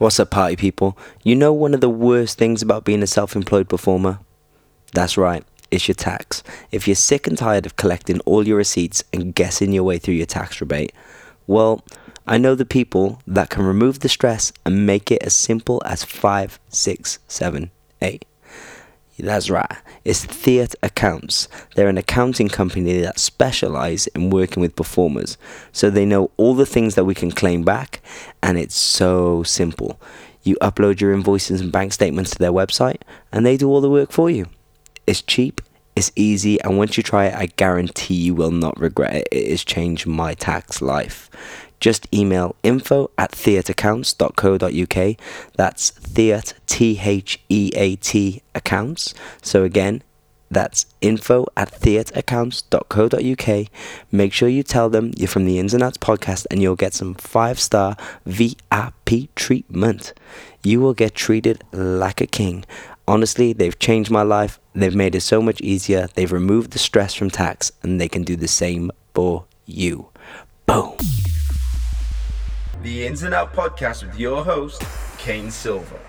What's up, party people? You know one of the worst things about being a self employed performer? That's right, it's your tax. If you're sick and tired of collecting all your receipts and guessing your way through your tax rebate, well, I know the people that can remove the stress and make it as simple as five, six, seven, eight. That's right. It's Theatre Accounts. They're an accounting company that specialize in working with performers. So they know all the things that we can claim back, and it's so simple. You upload your invoices and bank statements to their website, and they do all the work for you. It's cheap, it's easy, and once you try it, I guarantee you will not regret it. It has changed my tax life just email info at theatreaccounts.co.uk. That's theat, T H E A T accounts. So again, that's info at theatreaccounts.co.uk. Make sure you tell them you're from the Ins and Outs podcast and you'll get some five star VIP treatment. You will get treated like a king. Honestly, they've changed my life. They've made it so much easier. They've removed the stress from tax and they can do the same for you. Boom. The Ins and Out podcast with your host, Kane Silver.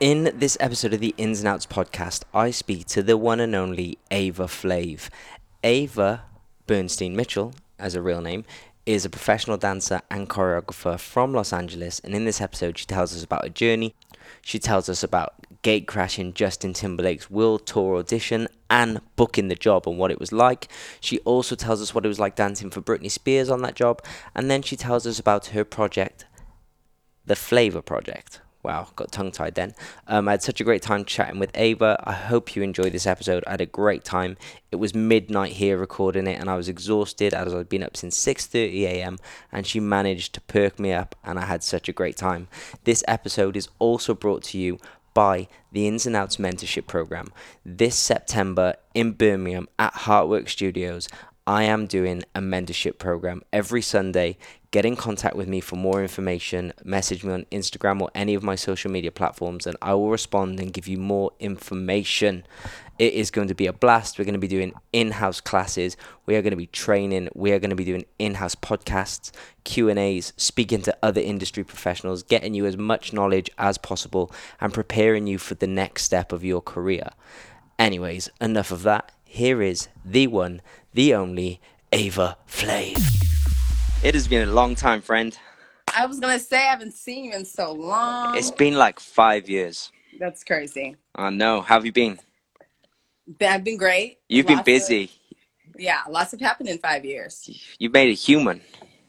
In this episode of the Ins and Outs podcast, I speak to the one and only Ava Flav. Ava Bernstine Mitchell, as a real name, is a professional dancer and choreographer from Los Angeles. And in this episode, she tells us about a journey. She tells us about gate crashing Justin Timberlake's World Tour audition and booking the job and what it was like. She also tells us what it was like dancing for Britney Spears on that job. And then she tells us about her project, the Flava Project. Wow, got tongue tied then. Um, I had such a great time chatting with Ava. I hope you enjoyed this episode. I had a great time. It was midnight here recording it, and I was exhausted as I'd been up since 6:30 a.m. And she managed to perk me up, and I had such a great time. This episode is also brought to you by the Ins and Outs Mentorship Program. This September in Birmingham at Heartwork Studios, I am doing a mentorship program every Sunday. Get in contact with me for more information. Message me on Instagram or any of my social media platforms, and I will respond and give you more information. It is going to be a blast. We're going to be doing in house classes. We are going to be training. We are going to be doing in house podcasts, Q&As, speaking to other industry professionals, getting you as much knowledge as possible and preparing you for the next step of your career. Anyways, enough of that. Here is the one, the only Ava Flav. It has been a long time, friend. I was gonna say I haven't seen you in so long. It's been like five years. That's crazy. I know. How have you been? I've been great. You've been busy. Of, yeah, lots have happened in five years. You made a human.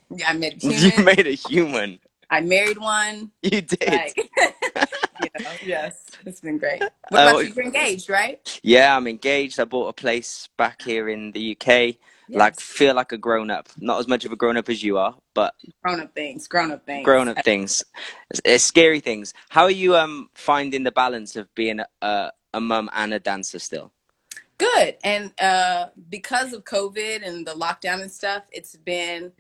Yeah, I met a You made a human. I married one. You did. Like, you know, yes, it's been great. What Oh, about you? You're engaged, right? Yeah, I'm engaged. I bought a place back here in the UK. Like, feel like a grown up. Not as much of a grown up as you are, but grown up things. Grown up things. grown up things. It's, it's scary things. How are you um finding the balance of being a a mum and a dancer still? Good. And uh, because of COVID and the lockdown and stuff, it's been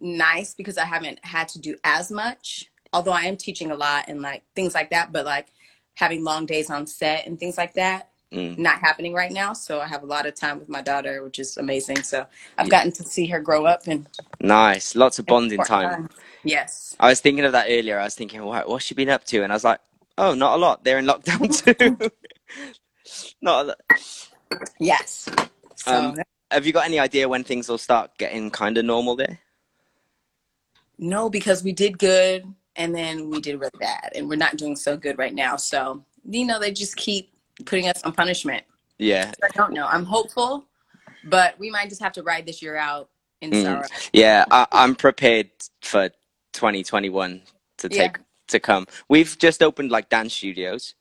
nice because I haven't had to do as much. Although I am teaching a lot and like things like that, but like having long days on set and things like that, Mm. not happening right now. So I have a lot of time with my daughter, which is amazing. So I've Yeah. gotten to see her grow up and Nice. Lots of bonding Short time. Yes. I was thinking of that earlier. I was thinking, what, what's she been up to? And I was like, oh, not a lot. They're in lockdown too. not a lot. Yes. So Um, Have you got any idea when things will start getting kind of normal there? no, because we did good and then we did really bad and we're not doing so good right now. So, you know, they just keep putting us on punishment. Yeah. I don't know. I'm hopeful, but we might just have to ride this year out in Mm. sorrow. Yeah, I, I'm prepared for 2021 to Yeah. take to come. We've just opened like dance studios.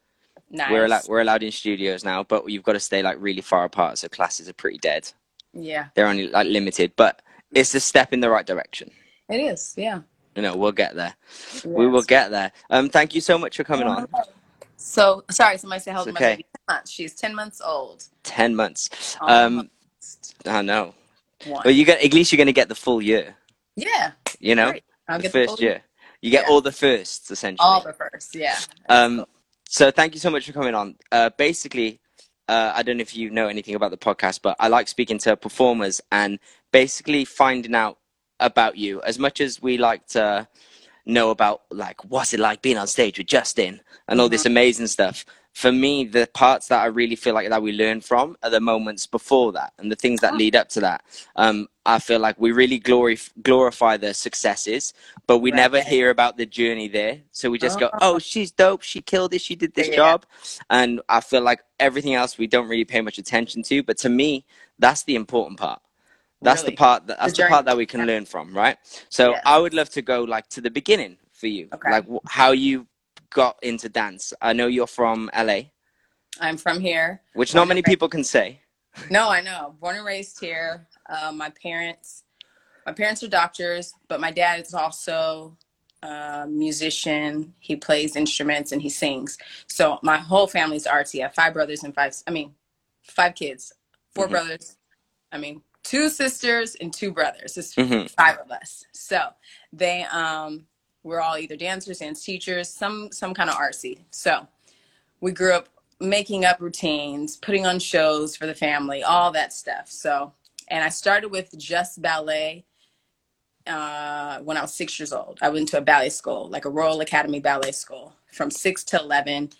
Nice. We're allowed we're allowed in studios now, but you've got to stay like really far apart, so classes are pretty dead. Yeah, They're only like limited, but it's a step in the right direction. it is. Yeah. You know, we'll get there. We will get there. Um, thank you so much for coming on. So, sorry, somebody said, It's on, my okay. baby. She's 10 months old. Ten months. Um, I know. One. Well, you get at least you're going to get the full year. yeah. You know. I'll the get first full- year. You get Yeah. all the firsts essentially. All the first. Yeah. Um, so thank you so much for coming on. Uh, basically, uh, I don't know if you know anything about the podcast, but I like speaking to performers and basically finding out about you. As much as we like to know about like what's it like being on stage with Justin and all this amazing stuff. For me, the parts that I really feel like that we learn from are the moments before that and the things that Oh. lead up to that. Um, I feel like we really glory glorify the successes, but we never hear about the journey there. So we just go, Oh. "Oh, she's dope. She killed it. She did this Yeah. job," and I feel like everything else we don't really pay much attention to. But to me, that's the important part. That's Really? the part that that's the, journey. part that we can learn from, right? So Yes. I would love to go like to the beginning for you, Okay. like how you got into dance. I know you're from LA, I'm from here. which not many people can say. No, I know. Born and raised here. Uh, my parents, my parents are doctors, but my dad is also a musician. He plays instruments and he sings. So my whole family's artsy. I have five brothers and five. I mean, five kids, 4 Mhm. brothers. I mean, two sisters and two brothers. It's Mhm. five of us. So they um we're all either dancers, dance teachers, some some kind of artsy. So we grew up making up routines, putting on shows for the family, all that stuff. So and I started with just ballet uh, when I was six years old. I went to a ballet school, like a Royal Academy ballet school, from six to eleven,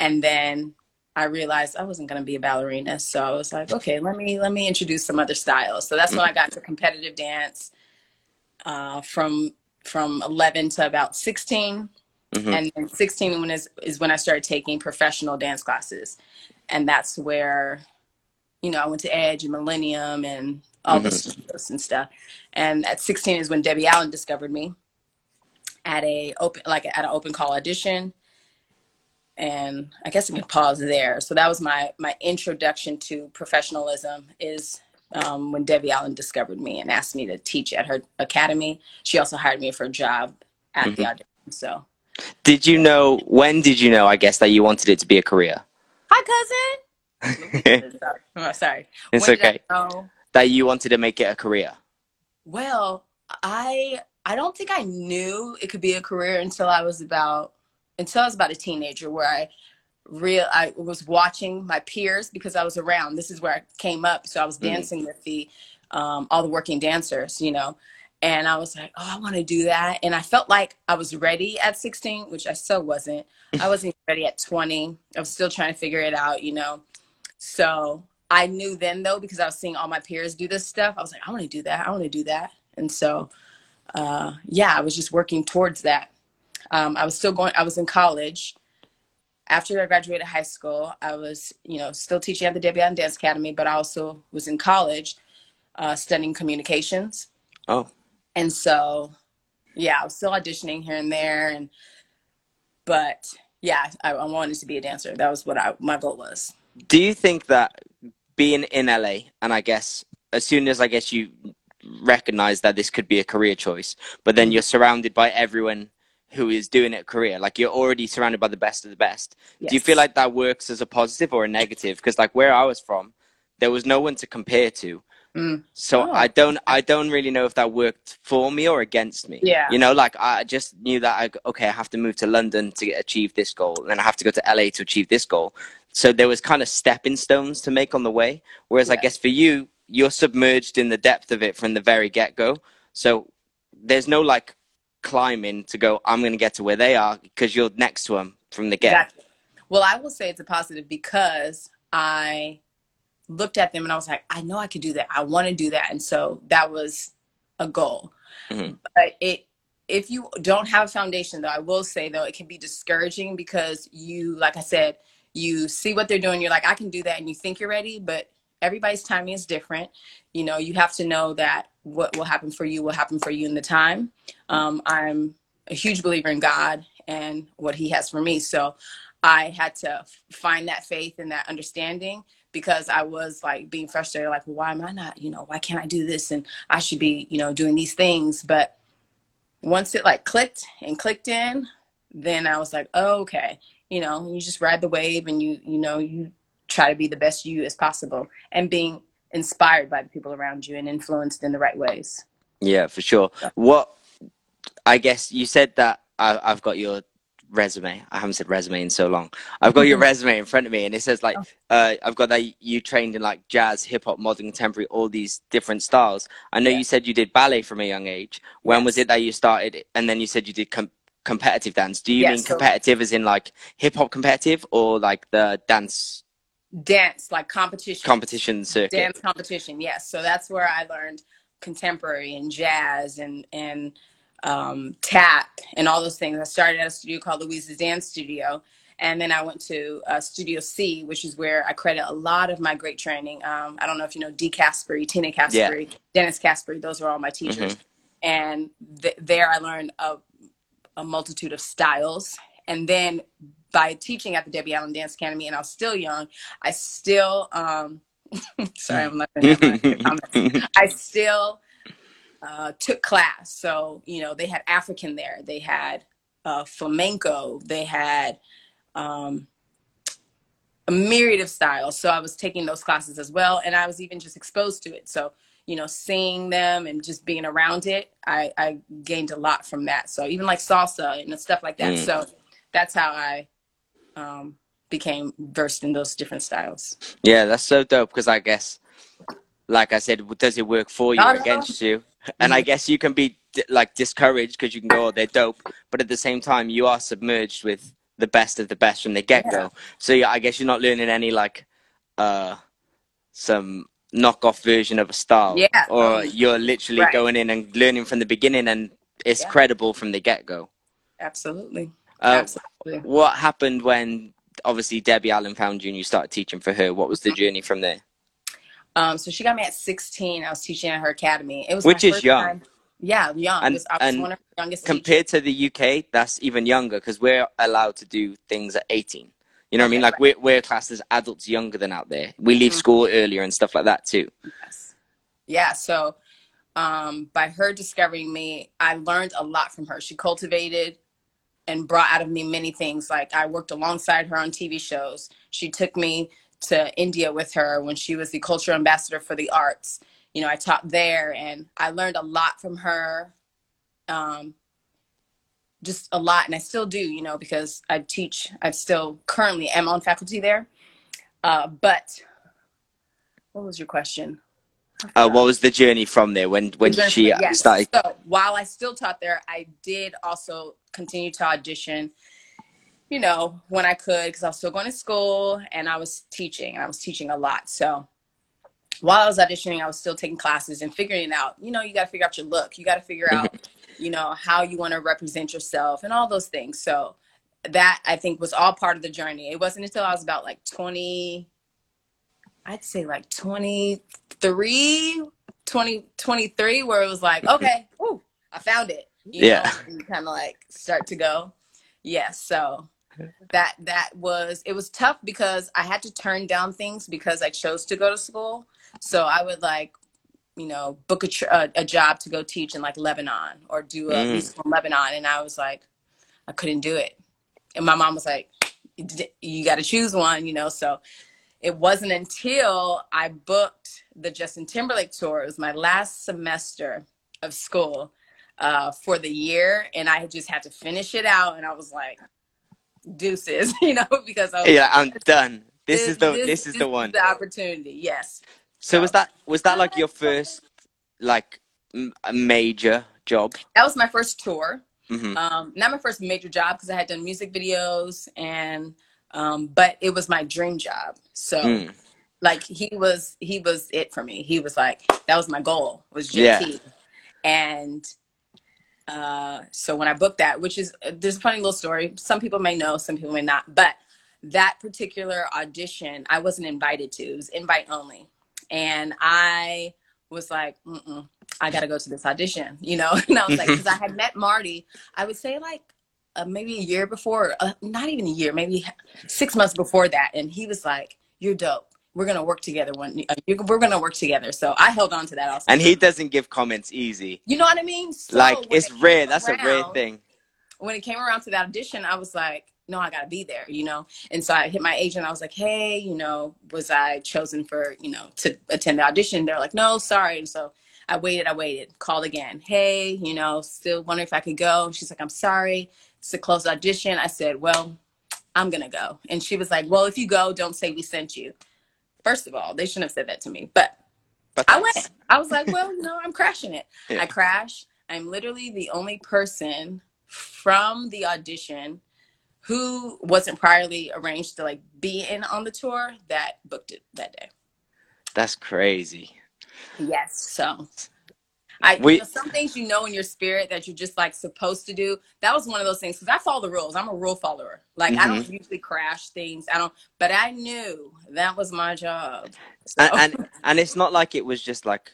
and then I realized I wasn't going to be a ballerina. So I was like, okay, let me let me introduce some other styles. So that's when I got to competitive dance uh, from from eleven to about sixteen, Mhm. and then sixteen when is is when I started taking professional dance classes, and that's where you know I went to Edge and Millennium and all the studios and stuff. And at 16 is when Debbie Allen discovered me at a open like at an open call audition. And I guess I can pause there. So that was my my introduction to professionalism is um, when Debbie Allen discovered me and asked me to teach at her academy. She also hired me for a job at the audition. So Did you know? When did you know? I guess that you wanted it to be a career. hi cousin. oh, sorry. It's When okay. That you wanted to make it a career. Well, I I don't think I knew it could be a career until I was about until I was about a teenager where I real I was watching my peers because I was around. This is where I came up. So I was Mhm. dancing with the um, all the working dancers, you know. And I was like, oh, I want to do that. And I felt like I was ready at 16, which I so wasn't. I wasn't ready at 20. I was still trying to figure it out, you know. So I knew then though because I was seeing all my peers do this stuff. I was like, I want to do that. I want to do that. And so, uh, yeah, I was just working towards that. Um, I was still going. I was in college. After I graduated high school, I was, you know, still teaching at the Debbie Allen Dance Academy, but I also was in college uh, studying communications. Oh, And so, yeah, I was still auditioning here and there, and but yeah, I, I wanted to be a dancer. That was what I my goal was. do you think that being in LA, and I guess as soon as I guess you recognize that this could be a career choice, but then Mhm. you're surrounded by everyone who is doing it career, like you're already surrounded by the best of the best. Do you feel like that works as a positive or a negative? Because like where I was from, there was no one to compare to. Mm. So Oh. I don't I don't really know if that worked for me or against me. Yeah. You know, like I just knew that I okay, I have to move to London to achieve this goal, and then I have to go to LA to achieve this goal. So there was kind of stepping stones to make on the way. Whereas I guess for you, you're submerged in the depth of it from the very get go. So there's no like climbing to go. I'm going to get to where they are because you're next to them from the get. Exactly. Well, I will say it's a positive because I looked at them and I was like, I know I could do that. I want to do that. And so that was a goal. Mhm. But it if you don't have a foundation though, I will say though, it can be discouraging because you, like I said, you see what they're doing, you're like, I can do that, and you think you're ready, but everybody's timing is different. You know, you have to know that what will happen for you will happen for you in the time. Um, I'm a huge believer in God and what He has for me. So I had to find that faith and that understanding because I was like being frustrated, like, well, why am I not, you know, why can't I do this? And I should be, you know, doing these things. But once it like clicked and clicked in, then I was like, oh, okay, you know, you just ride the wave and you, you know, you try to be the best you as possible and being inspired by the people around you and influenced in the right ways. Yeah, for sure. What I guess you said that I, I've got your resume. I haven't said resume in so long. I've got your resume in front of me, and it says like Oh. uh, I've got that you trained in like jazz, hip hop, modern contemporary, all these different styles. I know Yeah. you said you did ballet from a young age. When was it that you started? And then you said you did com- competitive dance. Do you Yeah, mean so- competitive as in like hip hop competitive or like the dance dance like competition. Competition circuit? dance competition yes. So that's where i learned contemporary and jazz and and um, tap and all those things. I started at a studio called louise's dance studio and then i went to uh, studio c which is where i credit a lot of my great training. Um, i don't know if you know d caspary tina caspary dennis caspary those are all my teachers. And th- there i learned a, a multitude of styles. And then by teaching at the debbie allen dance academy and i was still young i still um, sorry i'm laughing at. I still uh, took class. So, you know, they had African there, they had uh, flamenco, they had um, a myriad of styles. So I was taking those classes as well. And I was even just exposed to it. So, you know, seeing them and just being around it, I, I gained a lot from that. So even like salsa and stuff like that. Mm. So that's how I um, became versed in those different styles. Yeah, that's so dope because I guess, like I said, does it work for you No, or no. against you? And I guess you can be like discouraged because you can go, oh, they're dope, but at the same time, you are submerged with the best of the best from the get go. So yeah, I guess you're not learning any like uh some knockoff version of a style, Yeah, or you're literally right. going in and learning from the beginning, and it's Yeah. credible from the get go. Absolutely. Uh, Absolutely. what happened when obviously Debbie Allen found you and you started teaching for her? What was the journey from there? Um, so she got me at 16. I was teaching at her academy. It was Which is young. time- Yeah, young. And- was- and one of the youngest teachers. compared to the UK, that's even younger because we're allowed to do things at 18. You know what I mean? Okay, Like we're, we're classed as adults younger than out there. We leave Mhm. school earlier and stuff like that too. Yes. Yeah. So um, by her discovering me, I learned a lot from her. She cultivated and brought out of me many things. Like I worked alongside her on TV shows. She took me to India with her when she was the cultural ambassador for the arts. You know, I taught there and I learned a lot from her. Um, just a lot, and I still do, you know, because I teach, I still currently am on faculty there. Uh, but what was your question? Uh, what was the journey from there when, when she uh, yes. started? So while I still taught there, I did also continue to audition, you know, when I could, because I was still going to school and I was teaching, and I was teaching a lot. So while I was auditioning, I was still taking classes and figuring it out. You know, you got to figure out your look, you got to figure out, you know, how you want to represent yourself and all those things. So that I think was all part of the journey. It wasn't until I was about like 20, I'd say like 23, 20, 23, where it was like, okay, woo, I found it. You Yeah. know, and kind of like start to go. Yes. so that that was it was tough because I had to turn down things because I chose to go to school. So I would like, you know, book a tr- a, a job to go teach in like Lebanon or do a Mm. musical in Lebanon, and I was like, I couldn't do it. And my mom was like, you got to choose one, you know. So it wasn't until I booked the Justin Timberlake tour. It was my last semester of school uh, for the year, and I just had to finish it out. And I was like, deuces, you know, because I was Yeah, I'm done. This is the this, is the one. the opportunity. Yes. So was that was that like your first like m- major job? That was my first tour. hmm um, not my first major job because I had done music videos and um, but it was my dream job. So Mm. like he was he was it for me. He was like that was my goal was JT. Yeah. And uh, so when I booked that, which is there's a funny little story. Some people may know, some people may not, but that particular audition I wasn't invited to. It was invite only, and I was like, Mm-mm, I got to go to this audition, you know. And I was like, because I had met Marty, I would say like uh, maybe a year before, uh, not even a year, maybe six months before that, and he was like, "You're dope. We're gonna work together. When uh, we're gonna work together." So I held on to that also. And he doesn't give comments easy. you know what I mean? So like it's it rare. came That's a rare thing. when it came around to that audition, I was like, no, I gotta be there, you know. And so I hit my agent. I was like, hey, you know, was I chosen for, you know, to attend the audition? They're like, no, sorry. And so I waited, I waited, called again. Hey, you know, still wondering if I could go. She's like, I'm sorry, it's a closed audition. I said, well, I'm gonna go. And she was like, well, if you go, don't say we sent you. First of all, they shouldn't have said that to me, but But I went. I was like, well, you know, I'm crashing it. Yeah. I crash. I'm literally the only person from the audition who wasn't priorly arranged to like be in on the tour that booked it that day. That's crazy. Yes. So I We- you know, some things you know in your spirit that you're just like supposed to do. That was one of those things because I follow the rules. I'm a rule follower. Like I Mm-hmm. don't usually crash things. I don't, but I knew that was my job. So, And, and and it's not like it was just like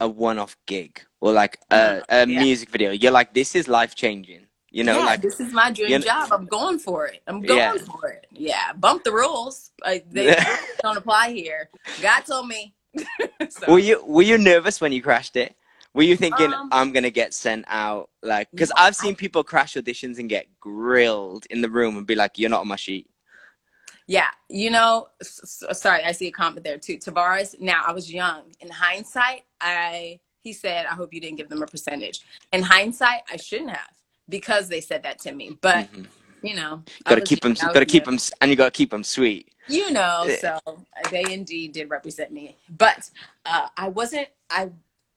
a one-off gig or like a, a yeah. music video. You're like, this is life changing. You know, yeah, like this is my dream job. I'm going for it. I'm going Yeah. for it. Yeah, bump the rules. Like they don't apply here. God told me. so, were you were you nervous when you crashed it? Were you thinking Um, I'm gonna get sent out? Like, because No, I've seen people crash auditions and get grilled in the room and be like, "You're not on my sheet." Yeah, you know, sorry, I see a comment there too. Tavares. Now, I was young. In hindsight, I he said, "I hope you didn't give them a percentage." In hindsight, I shouldn't have because they said that to me. But Mhm. you know, I Got to keep them. young, I Got to keep them, and you got to keep them sweet. You know, so they indeed did represent me. But uh, I wasn't. I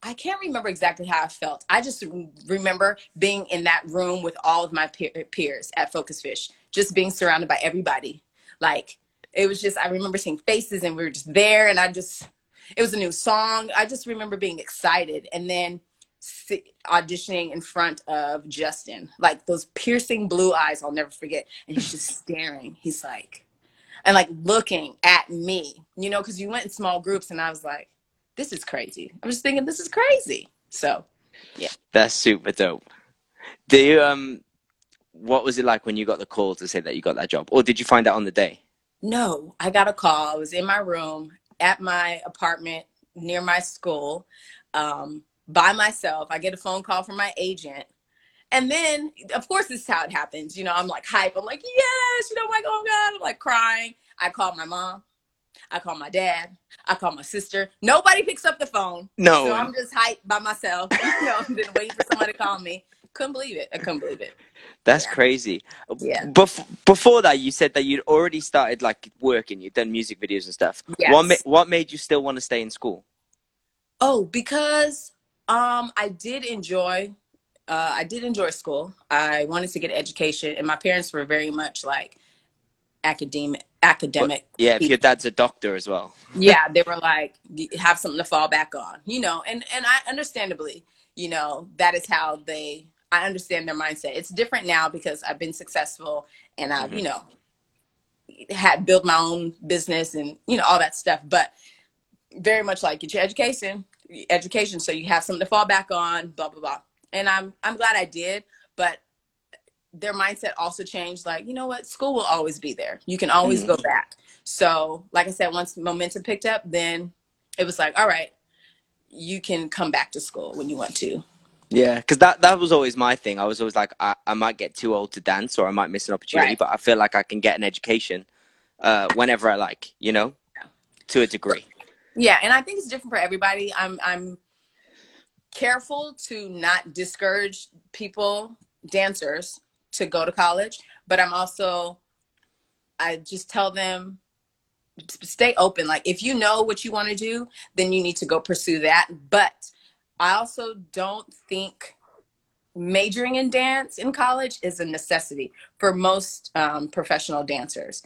I can't remember exactly how I felt. I just remember being in that room with all of my peer- peers at Focus Fish, just being surrounded by everybody. Like it was just. I remember seeing faces, and we were just there, and I just. It was a new song. I just remember being excited, and then auditioning in front of Justin, like those piercing blue eyes. I'll never forget. And he's just staring. He's like and like looking at me, you know, because you went in small groups and I was like, this is crazy. I was thinking, this is crazy. So, yeah. That's super dope. Do you um, what was it like when you got the call to say that you got that job, or did you find out on the day? no, I got a call. I was in my room at my apartment near my school um, by myself. I get a phone call from my agent. And then, of course, this is how it happens. You know, I'm like hype. I'm like, yes, you know, like, oh my God, I'm like crying. I called my mom. I call my dad. I call my sister. Nobody picks up the phone. No. So I'm just hyped by myself, you know, then waiting for somebody to call me. Couldn't believe it. I couldn't believe it. That's Yeah. crazy. Yeah. Bef- before that, you said that you'd already started like working. You'd done music videos and stuff. Yes. What ma- what made you still want to stay in school? Oh, because um I did enjoy uh I did enjoy school. I wanted to get an education and my parents were very much like academic academic. Yeah, if your dad's a doctor as well. yeah, they were like have something to fall back on, you know, and and I understandably, you know, that is how they I understand their mindset. It's different now because I've been successful and I've, Mhm. you know, had built my own business and you know all that stuff, but very much like get your education, education so you have something to fall back on, blah blah blah. And I'm I'm glad I did, but their mindset also changed like, you know what, school will always be there. You can always Mhm. go back. So, like I said, once momentum picked up, then it was like, all right, you can come back to school when you want to. Yeah, because that that was always my thing. I was always like, I, I might get too old to dance, or I might miss an opportunity. Right. But I feel like I can get an education uh, whenever I like. You know, to a degree. Yeah, and I think it's different for everybody. I'm I'm careful to not discourage people, dancers, to go to college, but I'm also I just tell them stay open. Like if you know what you want to do, then you need to go pursue that. But I also don't think majoring in dance in college is a necessity for most um, professional dancers.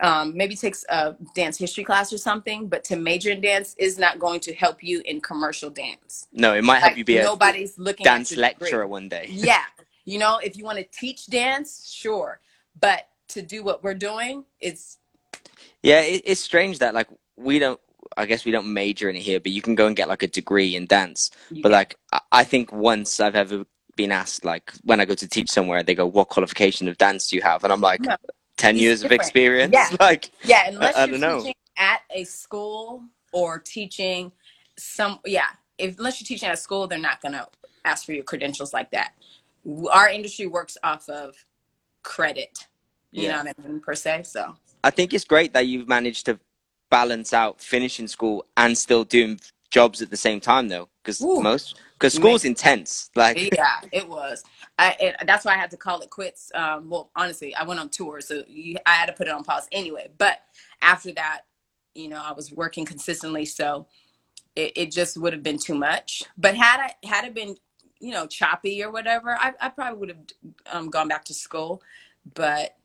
Um, maybe takes a dance history class or something, but to major in dance is not going to help you in commercial dance. No, it might help Like, you be a nobody's looking dance your degree. lecturer one day. Yeah, you know, if you want to teach dance, sure, but to do what we're doing, it's Yeah, it, it's strange that like we don't. I guess we don't major in it here, but you can go and get like a degree in dance. But like, I, I think once I've ever been asked, like when I go to teach somewhere, they go, "What qualification of dance do you have?" And I'm like, No, 10 it's years of experience." Yeah. Like, Yeah, unless I you're don't know. at a school or teaching some, yeah, if unless you're teaching at a school, they're not gonna ask for your credentials like that. Our industry works off of credit, you Yeah. know what I mean, per se. So I think it's great that you've managed to balance out finishing school and still doing jobs at the same time, though, because most because school's intense. Like, yeah, it was. I it, that's why I had to call it quits. Um, well, honestly, I went on tour, so you, I had to put it on pause anyway. But after that, you know, I was working consistently, so it, it just would have been too much. But had I had it been you know, choppy or whatever, I, I probably would have um, gone back to school. But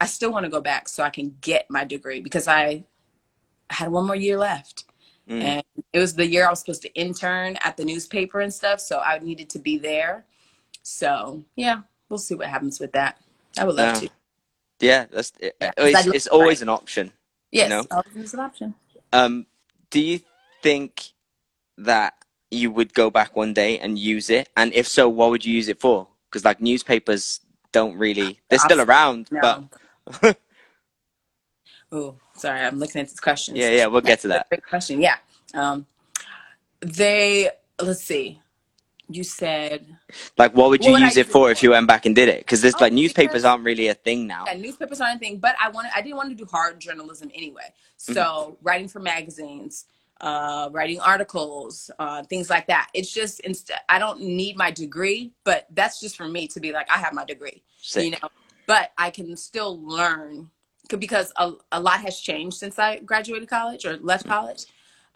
I still want to go back so I can get my degree because I had one more year left. Mm. And it was the year I was supposed to intern at the newspaper and stuff. So I needed to be there. So yeah, we'll see what happens with that. I would love Yeah. to. Yeah, that's it, Yeah, it's, it's always an option. Yes, know? always an option. Um, do you think that you would go back one day and use it? And if so, what would you use it for? Because like newspapers don't really, they're still around, No. but Oh, sorry, I'm looking at this question. yeah, yeah, we'll get to that. Great question. Yeah. Um, they let's see. You said Like, what would you What would use it use it for if you went back and did it? Because this, Oh, like newspapers because- aren't really a thing now. yeah, newspapers aren't anything, but I wanted I didn't want to do hard journalism anyway. So Mm-hmm. writing for magazines, uh, writing articles, uh, things like that. It's just instead I don't need my degree, but that's just for me to be like I have my degree. Sick. you know but i can still learn because a, a lot has changed since i graduated college or left college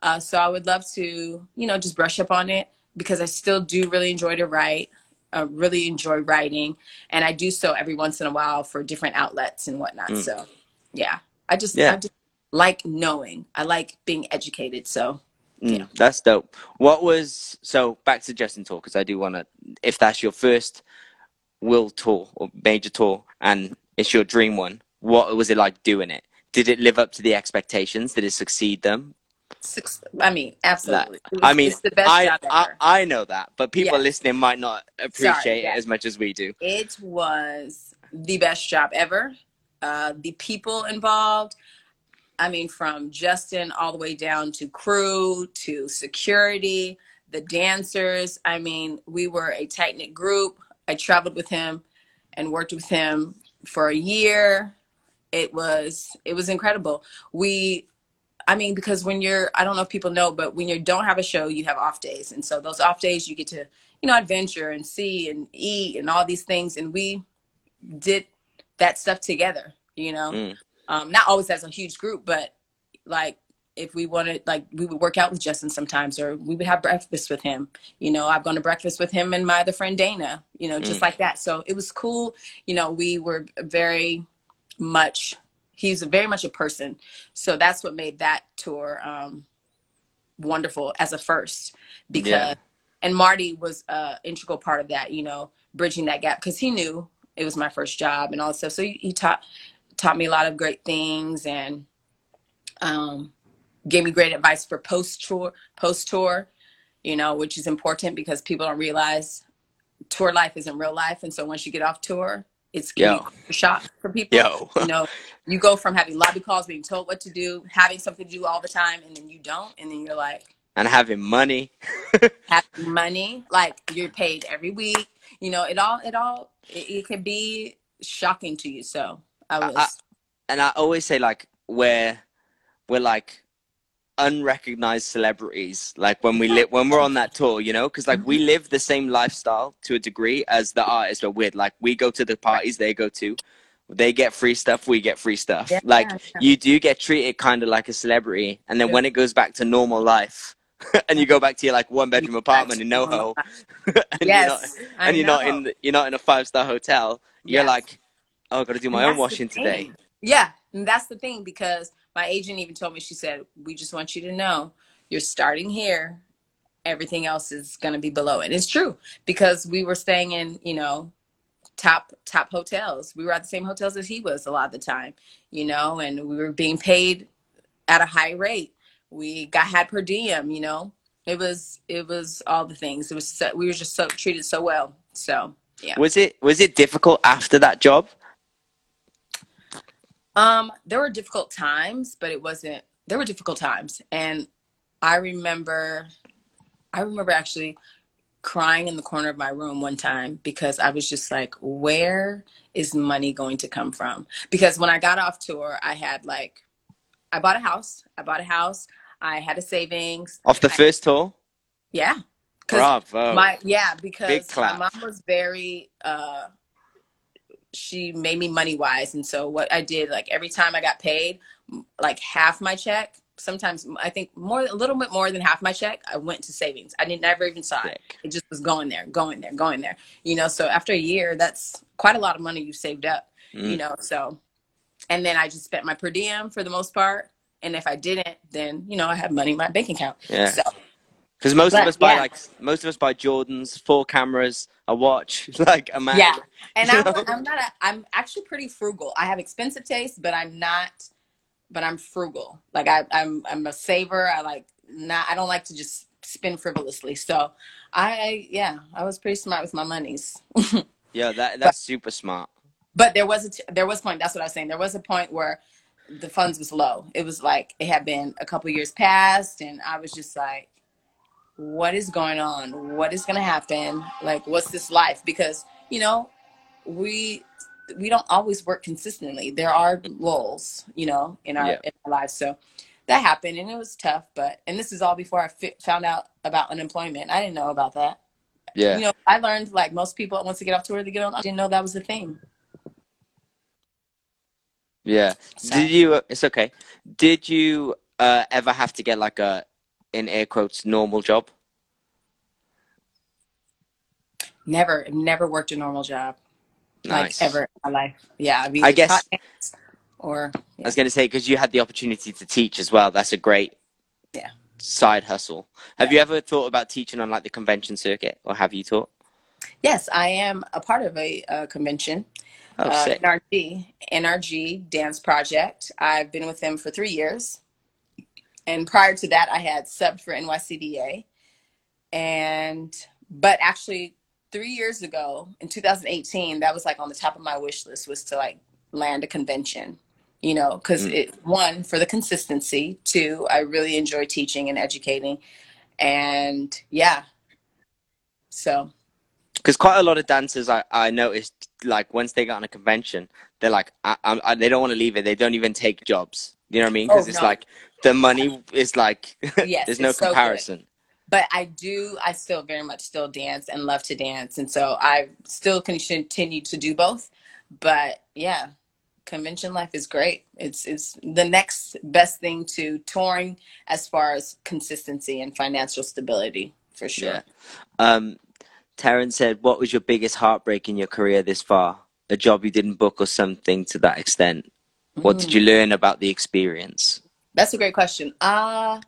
uh, so i would love to you know just brush up on it because i still do really enjoy to write uh, really enjoy writing and i do so every once in a while for different outlets and whatnot Mm. so yeah i just Yeah. i just like knowing i like being educated so Mm, Yeah. That's dope. What was so back to Justin tour because I do want to. If that's your first world tour or major tour and it's your dream one, what was it like doing it? Did it live up to the expectations? Did it succeed them? six, i mean absolutely It I mean, it's the best I, I. I know that, but people Yeah. listening might not appreciate yeah. it as much as we do. It was the best job ever. Uh, the people involved, I mean, from Justin all the way down to crew to security, the dancers. I mean, we were a tight knit group. I traveled with him and worked with him for a year. It was it was incredible. We I mean, because when you're, I don't know if people know, but when you don't have a show, you have off days. And so those off days, you get to, you know, adventure and see and eat and all these things. And we did that stuff together, you know, Mm. Um, not always as a huge group, but like if we wanted, like we would work out with Justin sometimes, or we would have breakfast with him. You know, I've gone to breakfast with him and my other friend Dana, you know, just Mm. like that. So it was cool. You know, we were very much, he's very much a person. So that's what made that tour um, wonderful as a first because, Yeah. and Marty was a integral part of that, you know, bridging that gap because he knew it was my first job and all that stuff. So he, he taught taught me a lot of great things and um, gave me great advice for post tour post tour, you know, which is important because people don't realize tour life isn't real life, and so once you get off tour, it's can Yo. be a shock for people. Yo. you know, you go from having lobby calls, being told what to do, having something to do all the time, and then you don't, and then you're like and having money. having money, like you're paid every week. You know, it all it all it, it can be shocking to you. So I was. I- and I always say like we're we're like unrecognized celebrities like when we live when we're on that tour you know because like we mm-hmm. live the same lifestyle to a degree as the artists are with like we go to the parties they go to they get free stuff we get free stuff Yeah, like you do get treated kind of like a celebrity and then Yeah. when it goes back to normal life and you go back to your like one bedroom You go back apartment in NoHo and you're not yes, I and you're not in the, you're not in a five star hotel you're Yes. like oh i gotta do my And own washing today. Yeah, and that's the thing because my agent even told me she said, "We just want you to know you're starting here. Everything else is going to be below it." It's true because we were staying in, you know, top top hotels. We were at the same hotels as he was a lot of the time, you know, and we were being paid at a high rate. We got had per diem, you know. It was it was all the things. It was so, we were just so treated so well. So yeah. Was it was it difficult after that job? Um, there were difficult times, but it wasn't. There were difficult times, and I remember, I remember actually crying in the corner of my room one time because I was just like, "Where is money going to come from?" Because when I got off tour, I had like, I bought a house. I bought a house. I had a savings. Off the I- first tour? Yeah. Bravo. my yeah because my mom was very uh she made me money wise and so what i did like every time i got paid like half my check sometimes I think more a little bit more than half my check I went to savings. I didn't never even saw it. It just was going there, going there, going there. You know, so after a year, that's quite a lot of money you saved up. You Mm. know, so and then I just spent my per diem for the most part. And if I didn't, then you know I had money in my bank account. Yeah. So Because most of us buy yeah. like most of us buy Jordans, four cameras, a watch, like a man. yeah, and I'm? I'm not. A, I'm actually pretty frugal. I have expensive taste, but I'm not. But I'm frugal. Like I, I'm. I'm a saver. I like not. I don't like to just spend frivolously. So, I yeah, I was pretty smart with my monies. Yeah, that that's super smart. But there was a t- there was a point. That's what I was saying. There was a point where the funds was low. It was like it had been a couple years past, and I was just like, "What is going on? What is going to happen? Like, what's this life?" Because you know, we we don't always work consistently. There are lulls, you know, in our Yeah. in our lives. So that happened, and it was tough. But and this is all before I fi- found out about unemployment. I didn't know about that. Yeah. You know, I learned like most people once they get off tour, they get on. I didn't know that was a thing. Yeah. Did you? It's okay. Did you uh, ever have to get like a, in air quotes, normal job? Never, never worked a normal job Nice. like ever in my life. Yeah, I've I guess- or I was gonna say because you had the opportunity to teach as well. That's a great Yeah. side hustle. Have you ever thought about teaching on like the convention circuit, or have you taught? yes, I am a part of a, uh convention, Oh, uh. NRG NRG Dance Project. I've been with them for three years, and prior to that, I had subbed for NYCDA, and but actually three years ago in 2018, that was like on the top of my wish list was to like land a convention. You know, because Mm. it one for the consistency. Two, I really enjoy teaching and educating, and yeah. So Because quite a lot of dancers I, I noticed, like once they get on a convention, they're like, I, I, I- they don't want to leave it. They don't even take jobs. You know what I mean? Because Oh, it's no. like the money is like Yes, there's no it's so comparison. but I do, I still very much still dance and love to dance. And so I still can continue to do both. But yeah, convention life is great. It's, it's the next best thing to touring as far as consistency and financial stability for sure. Yeah. Um, Taryn said, "What was your biggest heartbreak in your career this far? A job you didn't book or something to that extent? What did Mm, you learn about the experience?" That's a great question. Uh,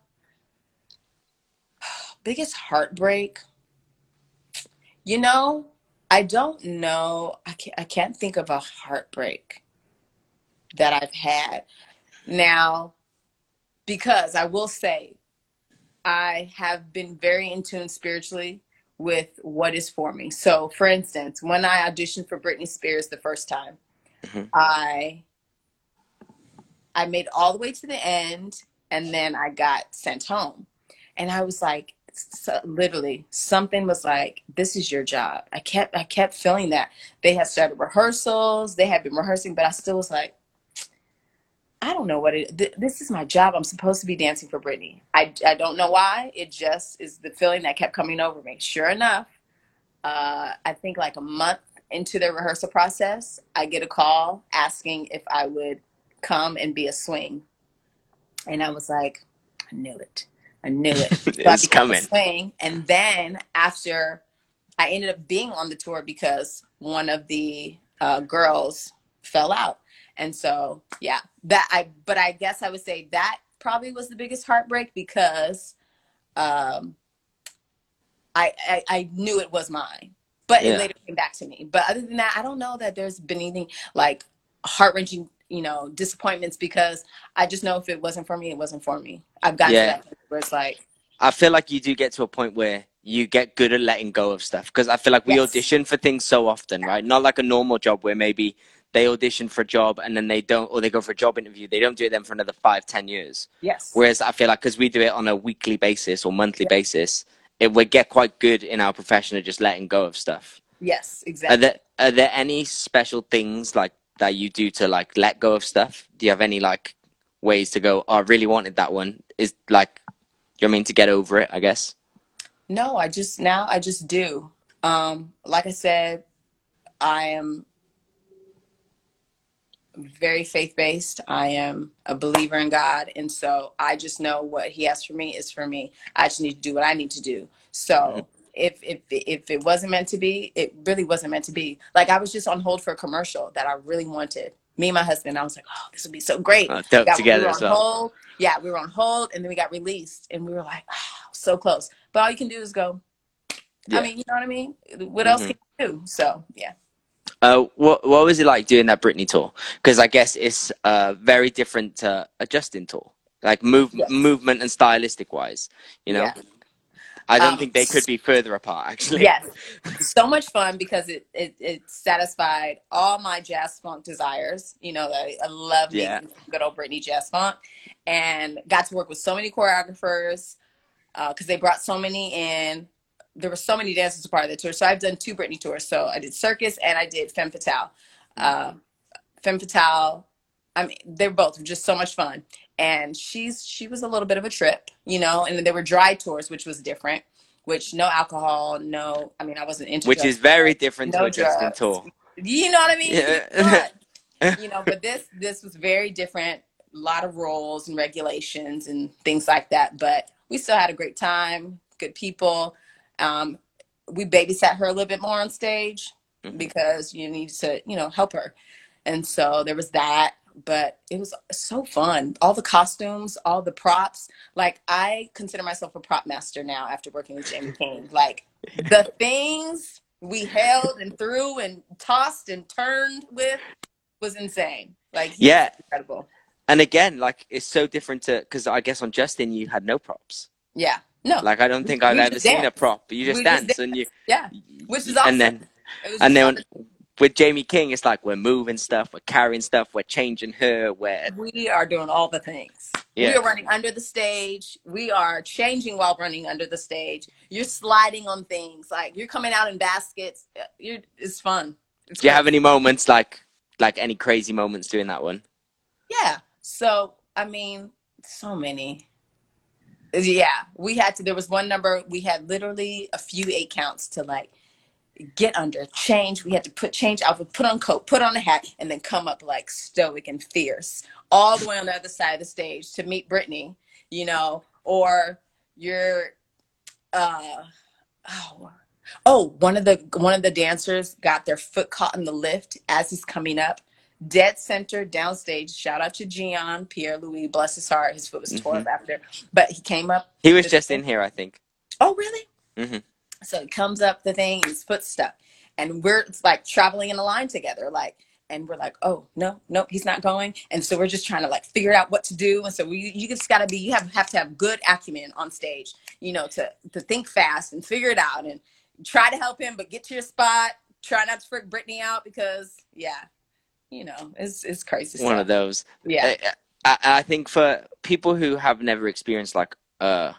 biggest heartbreak. You know, I don't know. I can't, I can't think of a heartbreak that I've had. Now, because I will say, I have been very in tune spiritually with what is for me. So, for instance, when I auditioned for Britney Spears the first time, Mhm. I I made all the way to the end, and then I got sent home, and I was like, so, literally, something was like, "This is your job." I kept I kept feeling that they had started rehearsals, they had been rehearsing, but I still was like. I don't know what it. Th- this is my job. I'm supposed to be dancing for Britney. I, I don't know why. It just is the feeling that kept coming over me. Sure enough, uh, I think like a month into the rehearsal process, I get a call asking if I would come and be a swing, and I was like, I knew it. I knew it. So it's coming. swing, and then after I ended up being on the tour because one of the uh, girls fell out, and so yeah, that I. But I guess I would say that probably was the biggest heartbreak because um, I, I I knew it was mine, but Yeah. it later came back to me. But other than that, I don't know that there's been anything like heart wrenching, you know, disappointments because I just know if it wasn't for me, it wasn't for me. I've gotten Yeah. to that where it's like, I feel like you do get to a point where you get good at letting go of stuff because I feel like we Yes. audition for things so often, right? Not like a normal job where maybe they audition for a job and then they don't, or they go for a job interview. They don't do it then for another five, ten years. yes, Whereas I feel like because we do it on a weekly basis or monthly Yeah. basis, it we get quite good in our profession of just letting go of stuff. yes, Are exactly. there are there any special things like that you do to like let go of stuff? Do you have any like ways to go? Oh, I really wanted that one. Is like, you know what I mean to get over it? I guess. No, I just now I just do. Um, like I said, I am very faith based. I am a believer in God. And so I just know what He has for me is for me. I just need to do what I need to do. So Mhm. If, if, if it wasn't meant to be, it really wasn't meant to be. Like I was just on hold for a commercial that I really wanted. Me and my husband, I was like, oh, this would be so great. Uh, Got- together we were on well. hold. Yeah, we were on hold and then we got released and we were like, oh, so close. But all you can do is go. Yeah. I mean, you know what I mean? What else Mhm. can you do? So yeah. Uh, what what was it like doing that Britney tour? Because I guess it's uh very different to a Justin tour, like move Yes. movement and stylistic wise. You know, Yeah. I don't Um, think they could be further apart. Actually, Yes. So much fun because it, it it satisfied all my jazz funk desires. You know, I, I love Yeah. good old Britney jazz funk, and got to work with so many choreographers because they brought so many in. There were so many dancers a part of the tour. So I've done two Britney tours. So I did Circus and I did Femme Fatale. Uh, Femme Fatale. I mean, they're both just so much fun. And she's she was a little bit of a trip, you know. And then there were dry tours, which was different. Which no alcohol, no. I mean, I wasn't into which is very different to a Justin tour. You know what I mean? Yeah. But, you know, but this this was very different. A lot of rules and regulations and things like that. But we still had a great time. Good people. Um, we babysat her a little bit more on stage Mhm. because you need to, you know, help her. And so there was that. But it was so fun. All the costumes, all the props. Like I consider myself a prop master now after working with Jamie King. Like the things we held and threw and tossed and turned with was insane. Like Yeah. incredible. And again, like it's so different to because I guess on Justin you had no props. Yeah. No. Like I don't think I've ever just seen a prop. You just We just dance and you. yeah. Which is awesome. And then It was and then with Jamie King, it's like we're moving stuff, we're carrying stuff, we're changing her, we're we are doing all the things. We are running under the stage. We are changing while running under the stage. You're sliding on things. Like you're coming out in baskets. Uh, you're, it's fun. It's Do you have any moments like like any crazy moments doing that one? Yeah. So, I mean, so many. Yeah. We had to, there was one number, we had literally a few eight counts to like get under, change. We had to put change outfit, put on coat, put on a hat, and then come up like stoic and fierce all the way on the other side of the stage to meet Britney, you know, or you're, uh, oh, oh, one of the one of the dancers got their foot caught in the lift as he's coming up dead center downstage. Shout out to Gian Pierre Louis, bless his heart. His foot was tore up after, but he came up. He was just in here, I think. Oh, really? Mhm. So he comes up the thing, his foot stuck, and we're it's like traveling in a line together, like. And we're like, oh no, nope, he's not going. And so we're just trying to like figure out what to do. And so we, you just gotta be, you have have to have good acumen on stage, you know, to to think fast and figure it out and try to help him, but get to your spot. Try not to freak Britney out because, yeah, you know, it's it's crazy. One stuff. of those. Yeah. I, I I think for people who have never experienced like uh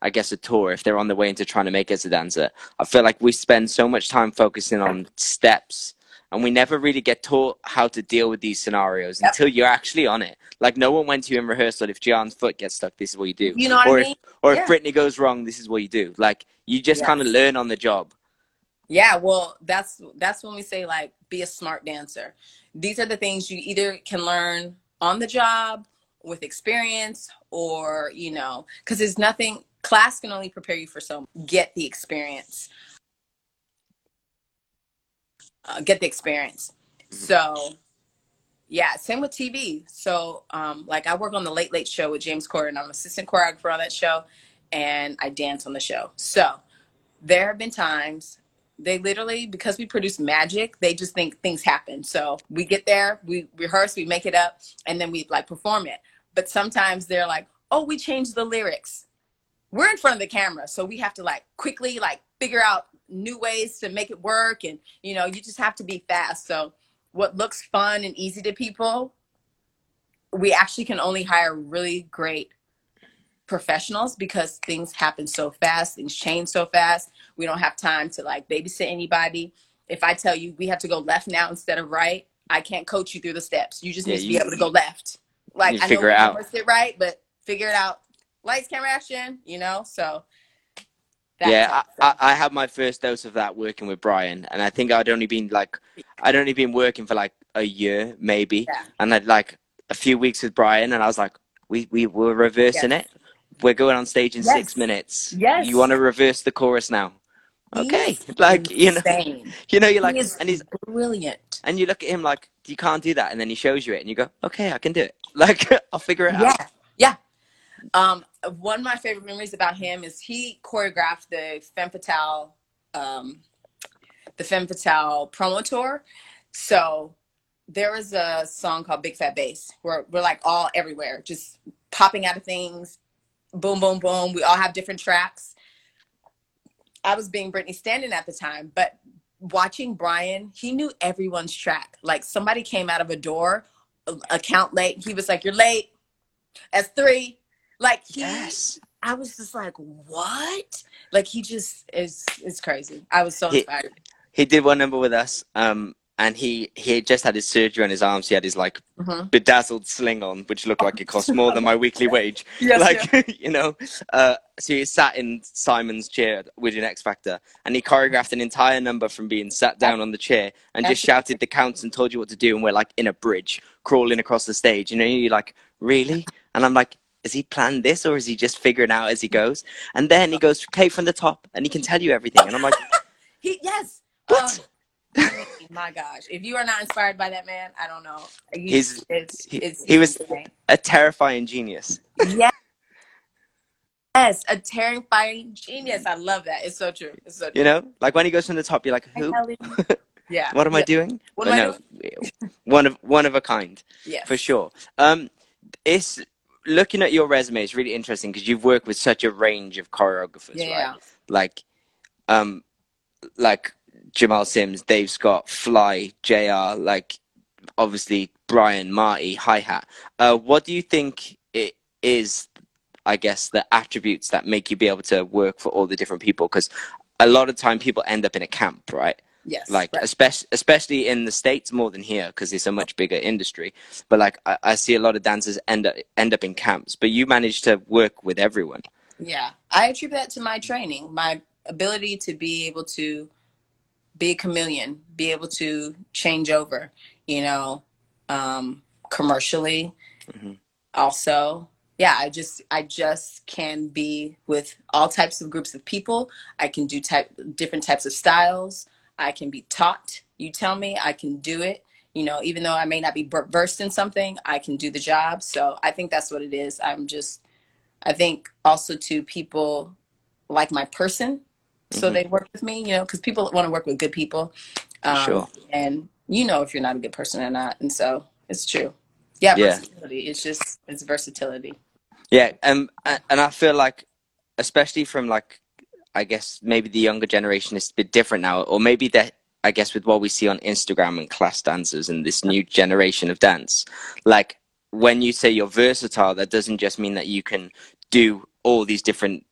I guess a tour, if they're on their way into trying to make it as a dancer, I feel like we spend so much time focusing on steps and we never really get taught how to deal with these scenarios Yep. until you're actually on it. Like no one went to you in rehearsal if Gian's foot gets stuck, this is what you do. You know what or I if mean? or Yeah. if Britney goes wrong, this is what you do. Like you just Yes. kind of learn on the job. Yeah, well, that's that's when we say like be a smart dancer. These are the things you either can learn on the job with experience or, you know, cuz there's nothing class can only prepare you for so get the experience. Uh, get the experience. So, yeah, same with TV. So, um, like I work on the Late Late Show with James Corden. I'm assistant choreographer on that show, and I dance on the show. So, there have been times they literally because we produce magic they just think things happen so we get there we rehearse we make it up and then we like perform it but sometimes they're like oh we changed the lyrics we're in front of the camera so we have to like quickly like figure out new ways to make it work and you know you just have to be fast. So what looks fun and easy to people we actually can only hire really great professionals because things happen so fast things change so fast. We don't have time to like babysit anybody. If i tell you we have to go left now instead of right i can't coach you through the steps. You just Yeah, need to you- be able to go left. Like you i know figure it out. rehearsed it right but figure it out lights camera action you know so yeah, I. I, I had my first dose of that working with Brian, and I think I'd only been like, I'd only been working for like a year maybe, Yeah. and I'd like a few weeks with Brian, and I was like, we we were reversing Yes. it. We're going on stage in six minutes. Yes. You want to reverse the chorus now? Okay. He's Like you know, you know, you're like, he and he's brilliant. and you look at him like you can't do that, and then he shows you it, and you go, okay, I can do it. Like I'll figure it Yeah, out. yeah. Um, one of my favorite memories about him is he choreographed the Femme Fatale, um, the Femme Fatale promo tour. So there was a song called Big Fat Bass where we're like all everywhere, just popping out of things, boom, boom, boom. We all have different tracks. I was being Britney Standing at the time, but watching Brian, he knew everyone's track. Like somebody came out of a door, account late. He was like, "You're late." That's three. Like he, Yes. I was just like, "What?" Like he just is is crazy. I was so He- inspired. He did one number with us, um, and he he had just had his surgery on his arms. He had his like Mhm. bedazzled sling on, which looked like it cost more than my weekly wage. Yes, like you know, uh, so he sat in Simon's chair with an X Factor, and he choreographed an entire number from being sat down on the chair and just shouted the counts and told you what to do, and we're like in a bridge crawling across the stage. You know, you're like, really? And I'm like. Has he planned this or is he just figuring out as he goes? And then he goes, okay, from the top, and he can tell you everything. And I'm like, He yes. What? Um, my gosh, if you are not inspired by that man, I don't know. You- He's- it's, he- it's he was- a terrifying genius. yes. Yes, a terrifying genius. I love that. It's so true. It's so true. You know, like when he goes from the top, you're like, who? Yeah. What am I doing? What am I no, one of one of a kind Yes. for sure. Um, it's looking at your resume is really interesting because you've worked with such a range of choreographers, Yeah. right? Like, um, like Jamal Sims, Dave Scott, Fly, Jr. Like, obviously Brian, Marty, Hi Hat. Uh, what do you think it is? I guess the attributes that make you be able to work for all the different people because a lot of time people end up in a camp, right? Yes. like right. especially especially in the states more than here because it's a much bigger industry but like I, I see a lot of dancers end up end up in camps but you manage to work with everyone Yeah, I attribute that to my training, my ability to be able to be a chameleon, be able to change over, you know, um, commercially. Mhm. Also, yeah, I just I just can be with all types of groups of people. I can do type different types of styles. I can be taught. You tell me, I can do it. You know, even though I may not be versed in something, I can do the job. So I think that's what it is. I'm just I think also to people like my person, so Mhm. they work with me. You know, because people want to work with good people, For sure. and you know if you're not a good person or not, and so it's true. Yeah, Yeah. versatility. It's just it's versatility. yeah um and i feel like especially from like i guess maybe the younger generation is a bit different now or maybe that i guess with what we see on instagram and class dancers and this new generation of dance like when you say you're versatile that doesn't just mean that you can do all these different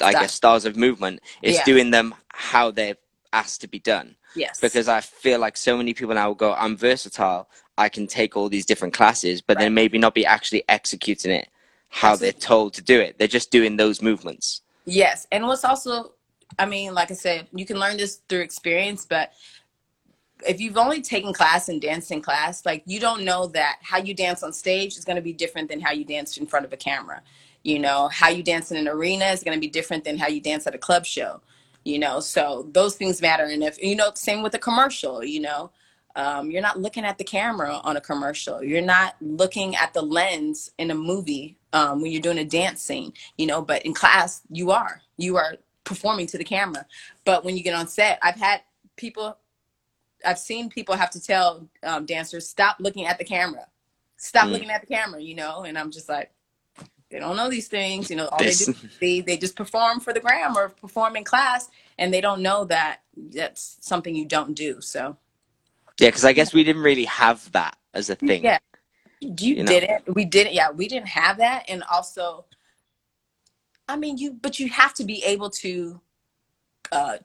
i guess styles of movement it's Yeah. doing them how they're asked to be done Yes. because I feel like so many people now will go, I'm versatile. I can take all these different classes, but then maybe not be actually executing it how they're told to do it. They're just doing those movements. Yes, and what's also, I mean, like I said, you can learn this through experience, but if you've only taken class and danced in class, like you don't know that how you dance on stage is going to be different than how you dance in front of a camera. You know, how you dance in an arena is going to be different than how you dance at a club show. You know, so those things matter. And if, you know, same with a commercial, you know, um, you're not looking at the camera on a commercial. You're not looking at the lens in a movie um, when you're doing a dance scene, you know, but in class, you are. You are performing to the camera. But when you get on set, I've had people, I've seen people have to tell um, dancers, stop looking at the camera. Stop Mm. looking at the camera, you know, and I'm just like, they don't know these things, you know, all This- they do, they, they just perform for the gram or perform in class and they don't know that that's something you don't do. So Yeah, because I guess we didn't really have that as a thing. Yeah. You, You know? didn't? We didn't yeah we didn't have that. And also i mean you but you have to be able to uh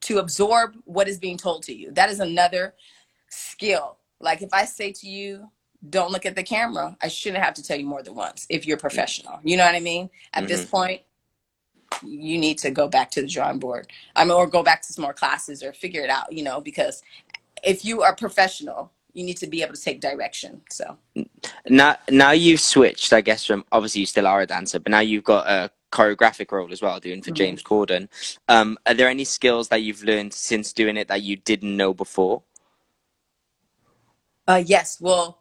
to absorb what is being told to you. That is another skill. Like if i say to you don't look at the camera i shouldn't have to tell you more than once if you're professional. You know what i mean? At this point you need to go back to the drawing board. I mean or go back to some more classes or figure it out you know because if you are professional you need to be able to take direction. So now now you've switched, I guess, from obviously you still are a dancer, but now you've got a choreographic role as well, doing for Mhm. James Corden. Um, are there any skills that you've learned since doing it that you didn't know before? Uh, yes. Well,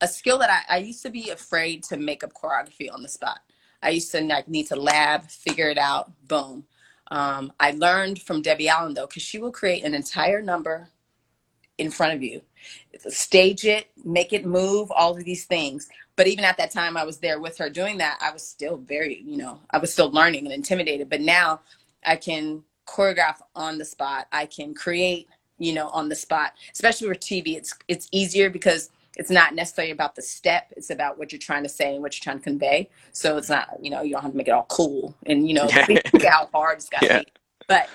a skill that I, I used to be afraid to make up choreography on the spot. I used to like need to lab, figure it out, boom. Um, I learned from Debbie Allen though, because she will create an entire number in front of you, stage it, make it move, all of these things. But even at that time, I was there with her doing that. I was still very, you know, I was still learning and intimidated. But now I can choreograph on the spot. I can create you know, on the spot. Especially with TV, it's it's easier because it's not necessarily about the step. It's about what you're trying to say and what you're trying to convey. So it's not, you know, you don't have to make it all cool and you know, think how hard it's got to Yeah. be. But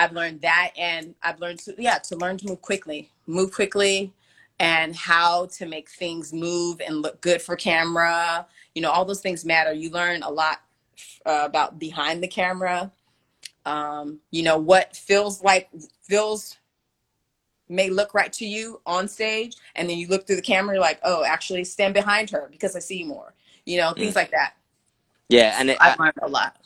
I've learned that, and I've learned to yeah to learn to move quickly, move quickly, and how to make things move and look good for camera. You know, all those things matter. You learn a lot uh, about behind the camera. Um, you know what feels like feels may look right to you on stage and then you look through the camera you're like oh actually stand behind her because i see more you know things like that Yeah, and it, I, i've learned a lot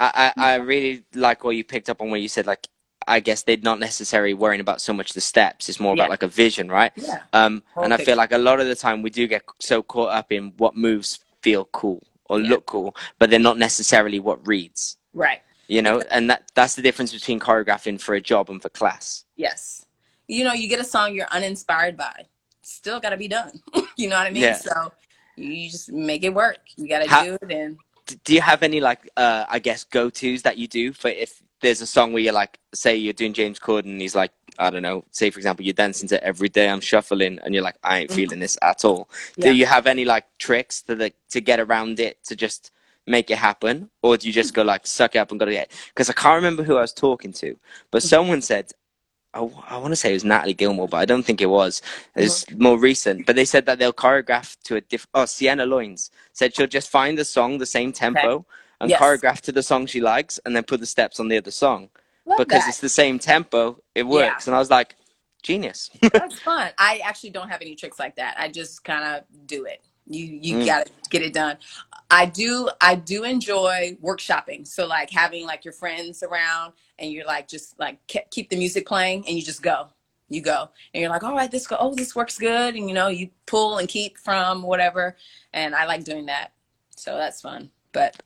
I, I I really like what you picked up on where you said like I guess they're not necessarily worrying about so much the steps. It's more Yeah. about like a vision, right? yeah Um, and I feel like a lot of the time we do get so caught up in what moves feel cool or Yeah. look cool, but they're not necessarily what reads. right You know, and that that's the difference between choreographing for a job and for class. yes you know you get a song you're uninspired by still got to be done you know what i mean Yeah. so you just make it work you got to do it and do you have any like uh I guess go tos that you do for if there's a song where you're like say you're doing James Corden and he's like I don't know say for example you're dancing to every day I'm shuffling and you're like I ain't Mhm. feeling this at all. Yeah. Do you have any like tricks to the to get around it to just make it happen or do you just go like suck it up and go to it? Because I can't remember who I was talking to, but Mhm. someone said. I, I want to say it was Natalie Gilmore, but I don't think it was. It's more recent. But they said that they'll choreograph to a different. Oh, Sienna Lyons said she'll just find the song the same tempo and Yes. choreograph to the song she likes and then put the steps on the other song Love because that. it's the same tempo it works and i was like genius That's fun. I actually don't have any tricks like that. I just kind of do it. You you Mm. gotta get it done. I do I do enjoy workshopping. So like having like your friends around and you're like just like keep the music playing and you just go. You go and you're like, all right, this go. Oh, this works good, and you know you pull and keep from whatever. And I like doing that. So that's fun. But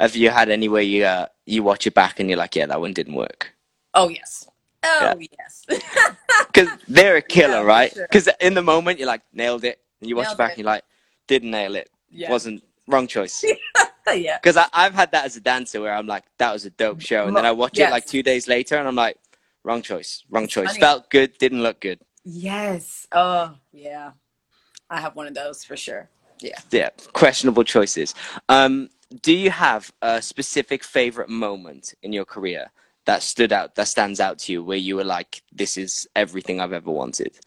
have you had any where you uh, you watch it back and you're like yeah that one didn't work oh yes, oh yes. because they're a killer Yeah, right sure. because in the moment you're like nailed it and you watch Nailed it back it. and you're like didn't nail it yeah, wasn't wrong choice yeah. because i've had that as a dancer where i'm like that was a dope show and then i watch Yes. it like two days later and i'm like wrong choice wrong choice funny. felt good didn't look good Yes. Oh, yeah. I have one of those for sure. Yeah. Yeah, questionable choices. Um, do you have a specific favorite moment in your career that stood out, that stands out to you, where you were like, "This is everything I've ever wanted"?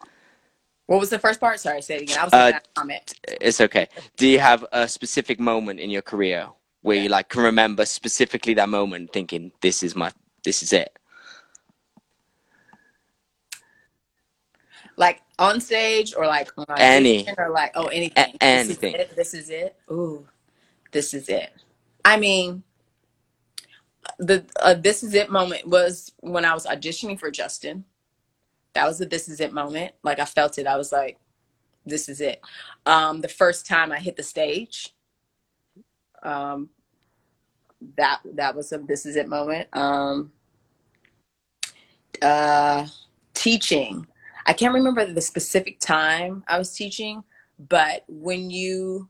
What was the first part? Sorry, say it again. I was Uh, comment. It's okay. Do you have a specific moment in your career where you like can remember specifically that moment, thinking, "This is my, this is it"? Like on stage or like on Any. or like oh anything. A- anything. This is it. This is it. Ooh, this is it. I mean, the uh, this is it moment was when I was auditioning for Justin. That was the this is it moment. Like I felt it. I was like, this is it. Um, the first time I hit the stage, um, that that was a this is it moment. Um, uh, teaching. I can't remember the specific time I was teaching, but when you,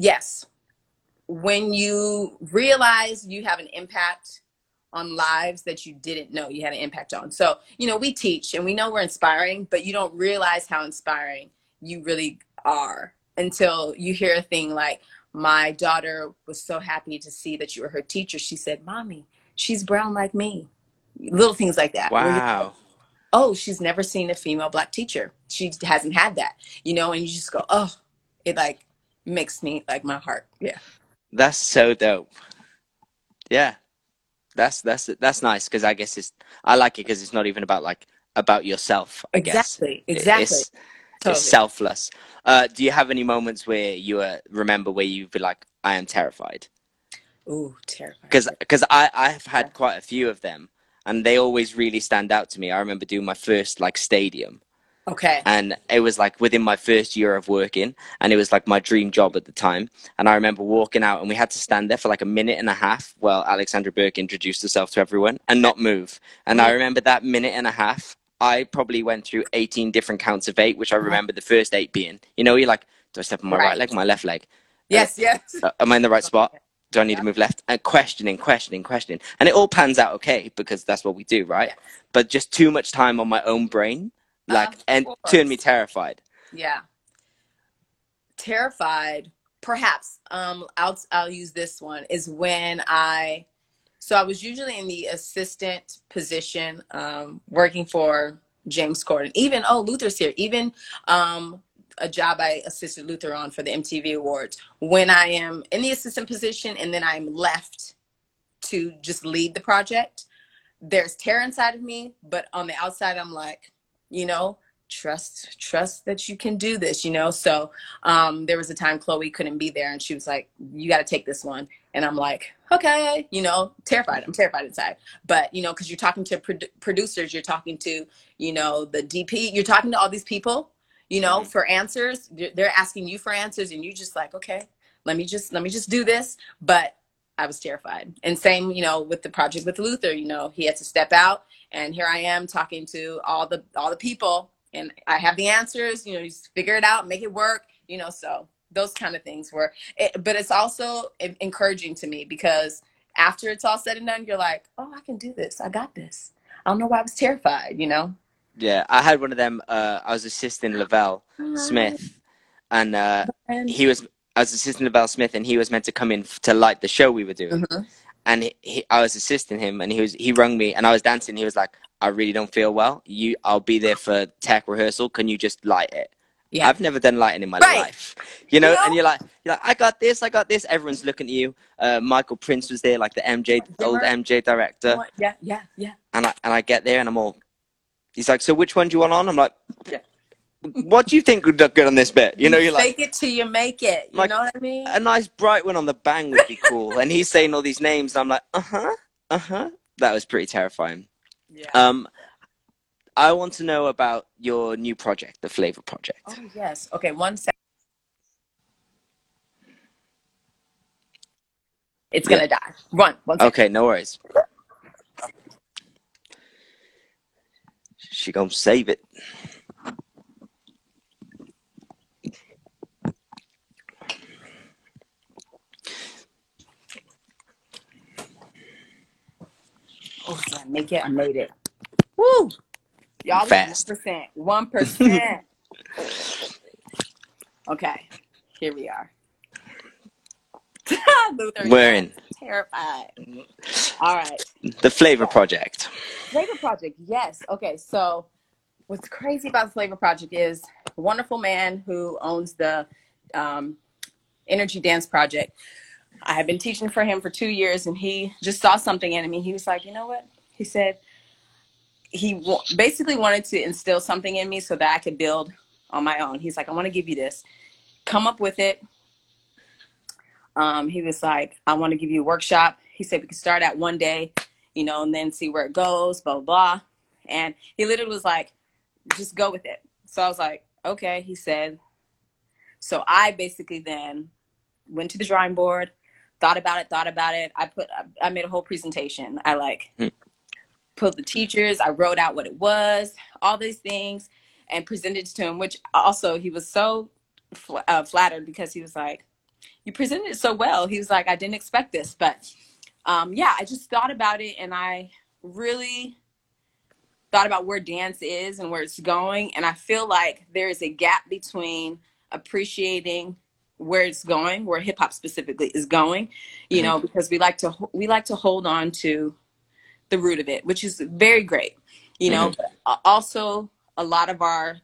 yes, when you realize you have an impact on lives that you didn't know you had an impact on. So, you know, we teach and we know we're inspiring, but you don't realize how inspiring you really are until you hear a thing like, my daughter was so happy to see that you were her teacher. She said, Mommy, she's brown like me. Little things like that. where you're like, Wow. oh, she's never seen a female black teacher. She hasn't had that, you know, and you just go, oh, it like makes me like my heart. Yeah. That's so dope. Yeah, that's that's that's nice because I guess it's I like it because it's not even about like about yourself. I exactly, guess exactly. It's, Totally. it's selfless. Uh, do you have any moments where you uh, remember where you'd be like, I am terrified? Ooh, terrified. because because I I've had quite a few of them, and they always really stand out to me. I remember doing my first like stadium, Okay. and it was like within my first year of working, and it was like my dream job at the time. And I remember walking out, and we had to stand there for like a minute and a half while Alexandra Burke introduced herself to everyone and not move. And I remember that minute and a half. I probably went through 18 different counts of eight, which I remember the first eight being, you know, you're like, do I step on my right, Right. leg, my left leg? Yes, yes. Uh, am I in the right spot? Do I need Yeah. to move left? And questioning, questioning, questioning. And it all pans out okay because that's what we do, right? Yes. But just too much time on my own brain, like, Of and course. turned me terrified. Yeah. Terrified, perhaps. Um, I'll I'll use this one is when I so I was usually in the assistant position, um, working for James Corden. Even oh Luther's here. Even um a job I assisted Luther on for the MTV Awards. When I am in the assistant position and then I'm left to just lead the project, there's terror inside of me, but on the outside I'm like, you know, trust trust that you can do this you know? So um there was a time chloe couldn't be there and she was like you got to take this one. And i'm like okay you know terrified i'm terrified inside. But you know because you're talking to produ- producers you're talking to you know the dp you're talking to all these people you know for answers. They're they're asking you for answers and you just like okay let me just let me just do this. But i was terrified. And same you know with the project with luther you know he had to step out and here i am talking to all the all the people and i have the answers you know you just figure it out make it work you know so those kind of things were it, but it's also encouraging to me because after it's all said and done you're like oh i can do this i got this i don't know why i was terrified you know Yeah, I had one of them. Uh, I was assisting Lavelle Smith, and uh, he was. I was assisting Lavelle Smith, and he was meant to come in f- to light the show we were doing. Mhm. And he, he, I was assisting him, and he was he rung me, and I was dancing. He was like, "I really don't feel well. You, I'll be there for tech rehearsal. Can you just light it?" yeah I've never done lighting in my Right. life. You know, You know? and you're like, you're like, I got this, I got this. Everyone's looking at you. Uh, Michael Prince was there, like the MJ, the old MJ director, yeah yeah yeah and I and I get there, and I'm all. He's like, so which one do you want on? I'm like, what do you think would look good on this bit? You know, you're like, fake it till you make it you Like, know what i mean a nice bright one on the bang would be cool. and he's saying all these names, and I'm like, uh huh, uh huh. That was pretty terrifying. yeah Um, I want to know about your new project, the Flava Project. oh yes okay one second it's gonna die run one second Okay, no worries. She gonna save it. I make it? I made it. Woo! Y'all Fast. one percent. One percent. okay, here we are. Luther, We're in terrified. All right, the Flava Project. Flava Project. Yes. Okay. So, what's crazy about the Flava Project is a wonderful man who owns the um, Energy Dance Project. I have been teaching for him for two years, and he just saw something in me. He was like, you know what? He said he basically wanted to instill something in me so that I could build on my own. He's like, I want to give you this. Come up with it. Um, he was like, I want to give you a workshop. He said we could start at one day, you know, and then see where it goes, blah, blah, blah. And he literally was like, just go with it. So I was like, okay, he said. So I basically then went to the drawing board, thought about it, thought about it. I put, I made a whole presentation. I like Hmm. Put the teachers, I wrote out what it was, all these things, and presented it to him, which also he was so fl- uh, flattered because he was like, you presented it so well. He was like, I didn't expect this, but um, yeah, I just thought about it and I really thought about where dance is and where it's going. And I feel like there is a gap between appreciating where it's going, where hip hop specifically is going, you know, because we like to we like to hold on to the root of it, which is very great, you know. A- also, a lot of our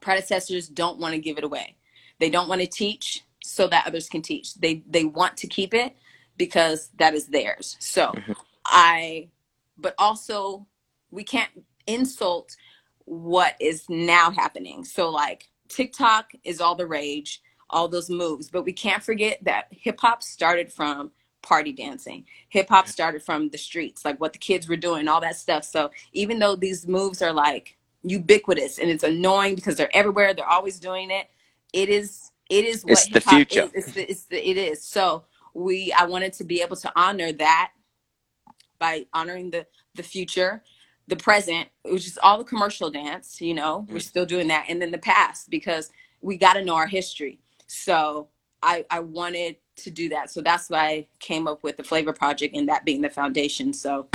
predecessors don't want to give it away. They don't want to teach so that others can teach. They they want to keep it because that is theirs. So Mhm. I, but also we can't insult what is now happening. So like TikTok is all the rage, all those moves, but we can't forget that hip hop started from party dancing. Hip hop started from the streets, like what the kids were doing, all that stuff. So even though these moves are like ubiquitous and it's annoying because they're everywhere, they're always doing it. It is it is what It's the future. Is. It's, the, it's the, it is. So we I wanted to be able to honor that by honoring the the future, the present, which is all the commercial dance, you know, we're Mm. still doing that, and then the past because we got to know our history. So I I wanted to do that. So that's why I came up with the Flava Project and that being the foundation. So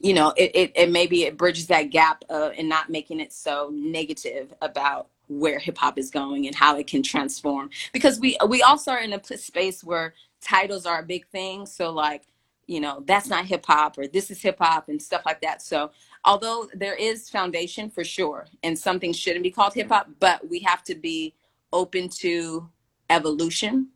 you know, it it, it maybe it bridges that gap uh, and not making it so negative about where hip hop is going and how it can transform because we we also are in a space where titles are a big thing. So like you know that's not hip hop or this is hip hop and stuff like that. So although there is foundation for sure and something shouldn't be called hip hop, but we have to be open to evolution.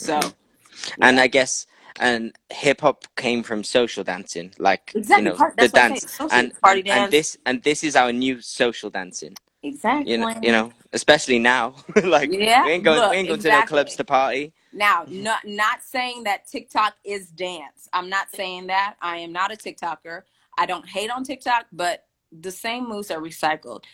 So mm-hmm. And yeah. I guess and hip hop came from social dancing, like exactly you know part, the that's what I'm dance. And party and, and this and this is our new social dancing. exactly. You know, you know, especially now. like Yeah, we ain't going, look, we ain't going to no clubs to party. Now, mm-hmm. not not saying that TikTok is dance. I'm not saying that. I am not a TikToker. I don't hate on TikTok, but the same moves are recycled.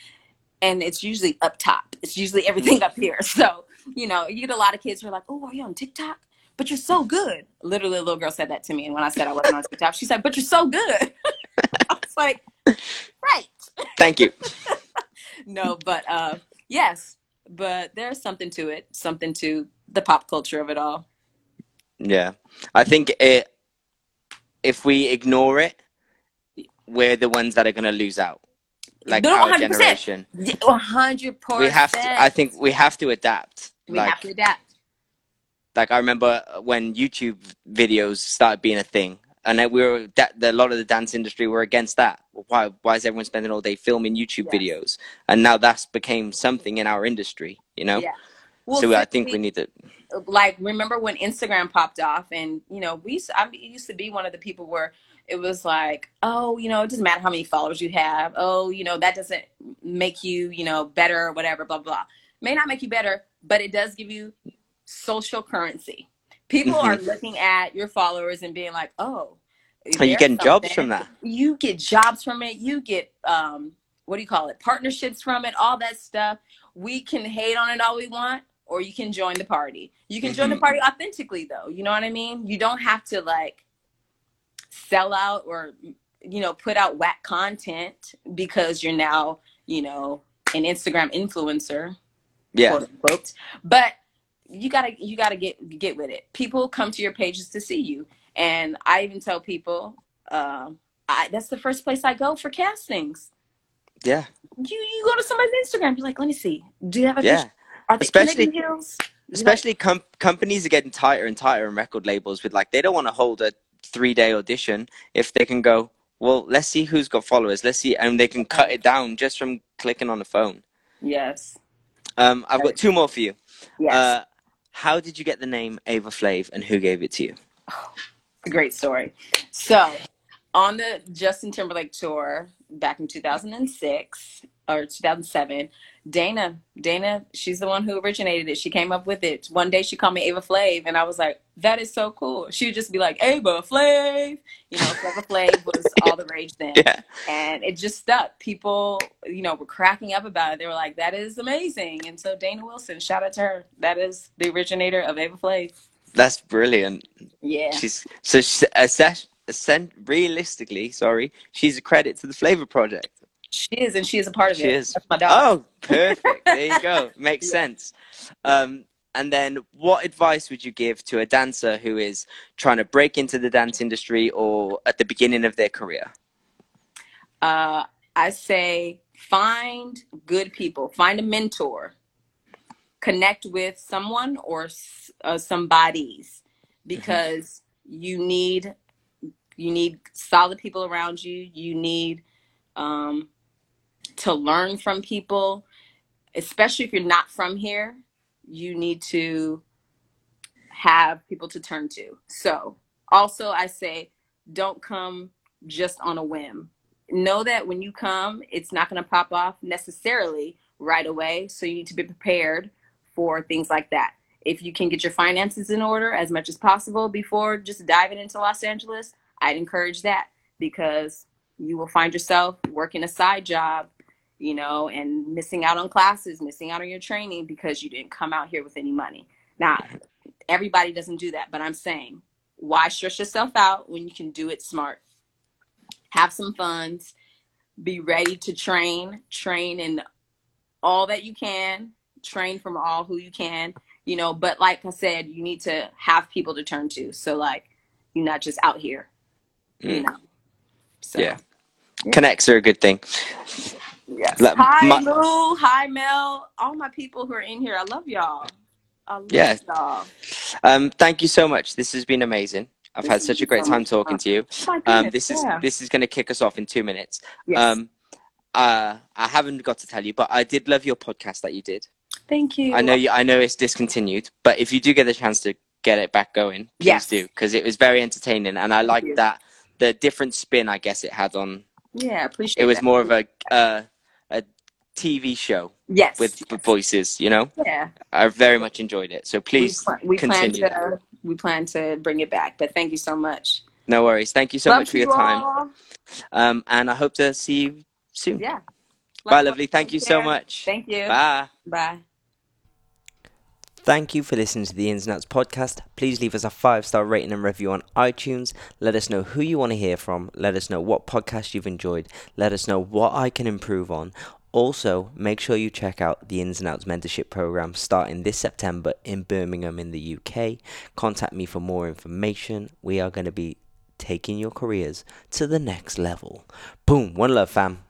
And it's usually up top. It's usually everything up here. So, you know, you get a lot of kids who are like, Oh, are you on TikTok? But you're so good. Literally a little girl said that to me. And when I said I wasn't on TikTok, she said, But you're so good. I was like, Right. Thank you. No, but uh yes. But there's something to it, something to the pop culture of it all. Yeah, I think it. If we ignore it, we're the ones that are going to lose out. Like No, our 100%. generation, One hundred percent. we have to. I think we have to adapt. We like have to adapt. like I remember when YouTube videos started being a thing, and we were that a lot of the dance industry were against that. Why why is everyone spending all day filming YouTube Yes. videos? And now that's became something in our industry, you know. Yeah. Well, so I think we simply, need to. like remember when Instagram popped off, and you know we used, I used to be one of the people where it was like, oh, you know, it doesn't matter how many followers you have. Oh, you know, that doesn't make you, you know, better or whatever. Blah blah. May not make you better, but it does give you social currency. People are looking at your followers and being like, oh, Are you getting jobs from that? you get jobs from it. You get um what do you call it? Partnerships from it all that stuff. We can hate on it all we want or you can join the party. You can join the Mhm. party authentically though. You know what i mean? You don't have to like sell out or you know put out whack content because you're now you know an instagram influencer Yeah, quote unquote. But you gotta you gotta get get with it. People come to your pages to see you, and I even tell people, um, I, that's the first place I go for castings. yeah, You you go to somebody's Instagram, you're like, let me see, do you have a yeah. Are they Especially- Hills? You're like, Especially com- companies are getting tighter and tighter, and record labels with like they don't want to hold a three day audition if they can go. Well, let's see who's got followers. Let's see, and they can cut it down just from clicking on the phone. yes, Um, I've got two more for you. yes, Uh, how did you get the name Ava Flav and who gave it to you? a great story. So on the Justin Timberlake tour back in 2006 or 2007, Dana, Dana, she's the one who originated it. She came up with it. One day she called me Ava Flav, and I was like, that is so cool. She would just be like, Ava Flav. You know, Ava Flav was all the rage then. Yeah, And it just stuck. People, you know, were cracking up about it. They were like, that is amazing. And so Dana Wilson, shout out to her. That is the originator of Ava Flav. that's brilliant. Yeah. She's so she's assess, ascent, realistically, sorry, she's a credit to the Flava Project. She is, and she is a part of it. She it. is. My dog. Oh, perfect. There you go. Makes Yeah. sense. Um, and then, what advice would you give to a dancer who is trying to break into the dance industry or at the beginning of their career? Uh, I say find good people, find a mentor, connect with someone or uh, some bodies because you need you need solid people around you. You need um, to learn from people, especially if you're not from here. You need to have people to turn to. So, also, I say don't come just on a whim know that when you come, it's not going to pop off necessarily right away. So you need to be prepared for things like that. If you can get your finances in order as much as possible before just diving into Los Angeles, I'd encourage that because you will find yourself working a side job, you know, and missing out on classes, missing out on your training because you didn't come out here with any money. Now, everybody doesn't do that, but I'm saying, why stress yourself out when you can do it smart? Have some funds, be ready to train, train in all that you can, train from all who you can, you know, but like I said, you need to have people to turn to. So like you're not just out here, you Mm. know. So Yeah. Connects are a good thing. Yes. Like, Hi my- Lou, hi Mel, all my people who are in here. I love y'all. I love Yeah. y'all. Um, thank you so much. This has been amazing. I've This had such a great so time talking fun. to you. My Um, goodness, this is yeah. this is going to kick us off in two minutes. yes. Um, uh, I haven't got to tell you, but I did love your podcast that you did. Thank you. I know you. I know it's discontinued, but if you do get the chance to get it back going, please Yes. do because it was very entertaining, and I Thank like that the different spin I guess it had on. Yeah, I appreciate It was that. more of a uh, a TV show yes. with voices. You know, yeah. I very much enjoyed it. So please we, pl- we plan continue. that. to we plan to bring it back. But thank you so much. No worries. Thank you so Love much for to your you time, all. um, and I hope to see you soon. Yeah. Bye, lovely. Thank you Take so much. Thank you. Bye. Bye. Thank you for listening to the Ins and Outs podcast. Please leave us a five star rating and review on iTunes. Let us know who you want to hear from. Let us know what podcast you've enjoyed. Let us know what I can improve on. Also, make sure you check out the Ins and Outs mentorship program starting this September in Birmingham in the UK. Contact me for more information. We are going to be taking your careers to the next level. Boom. One love, fam.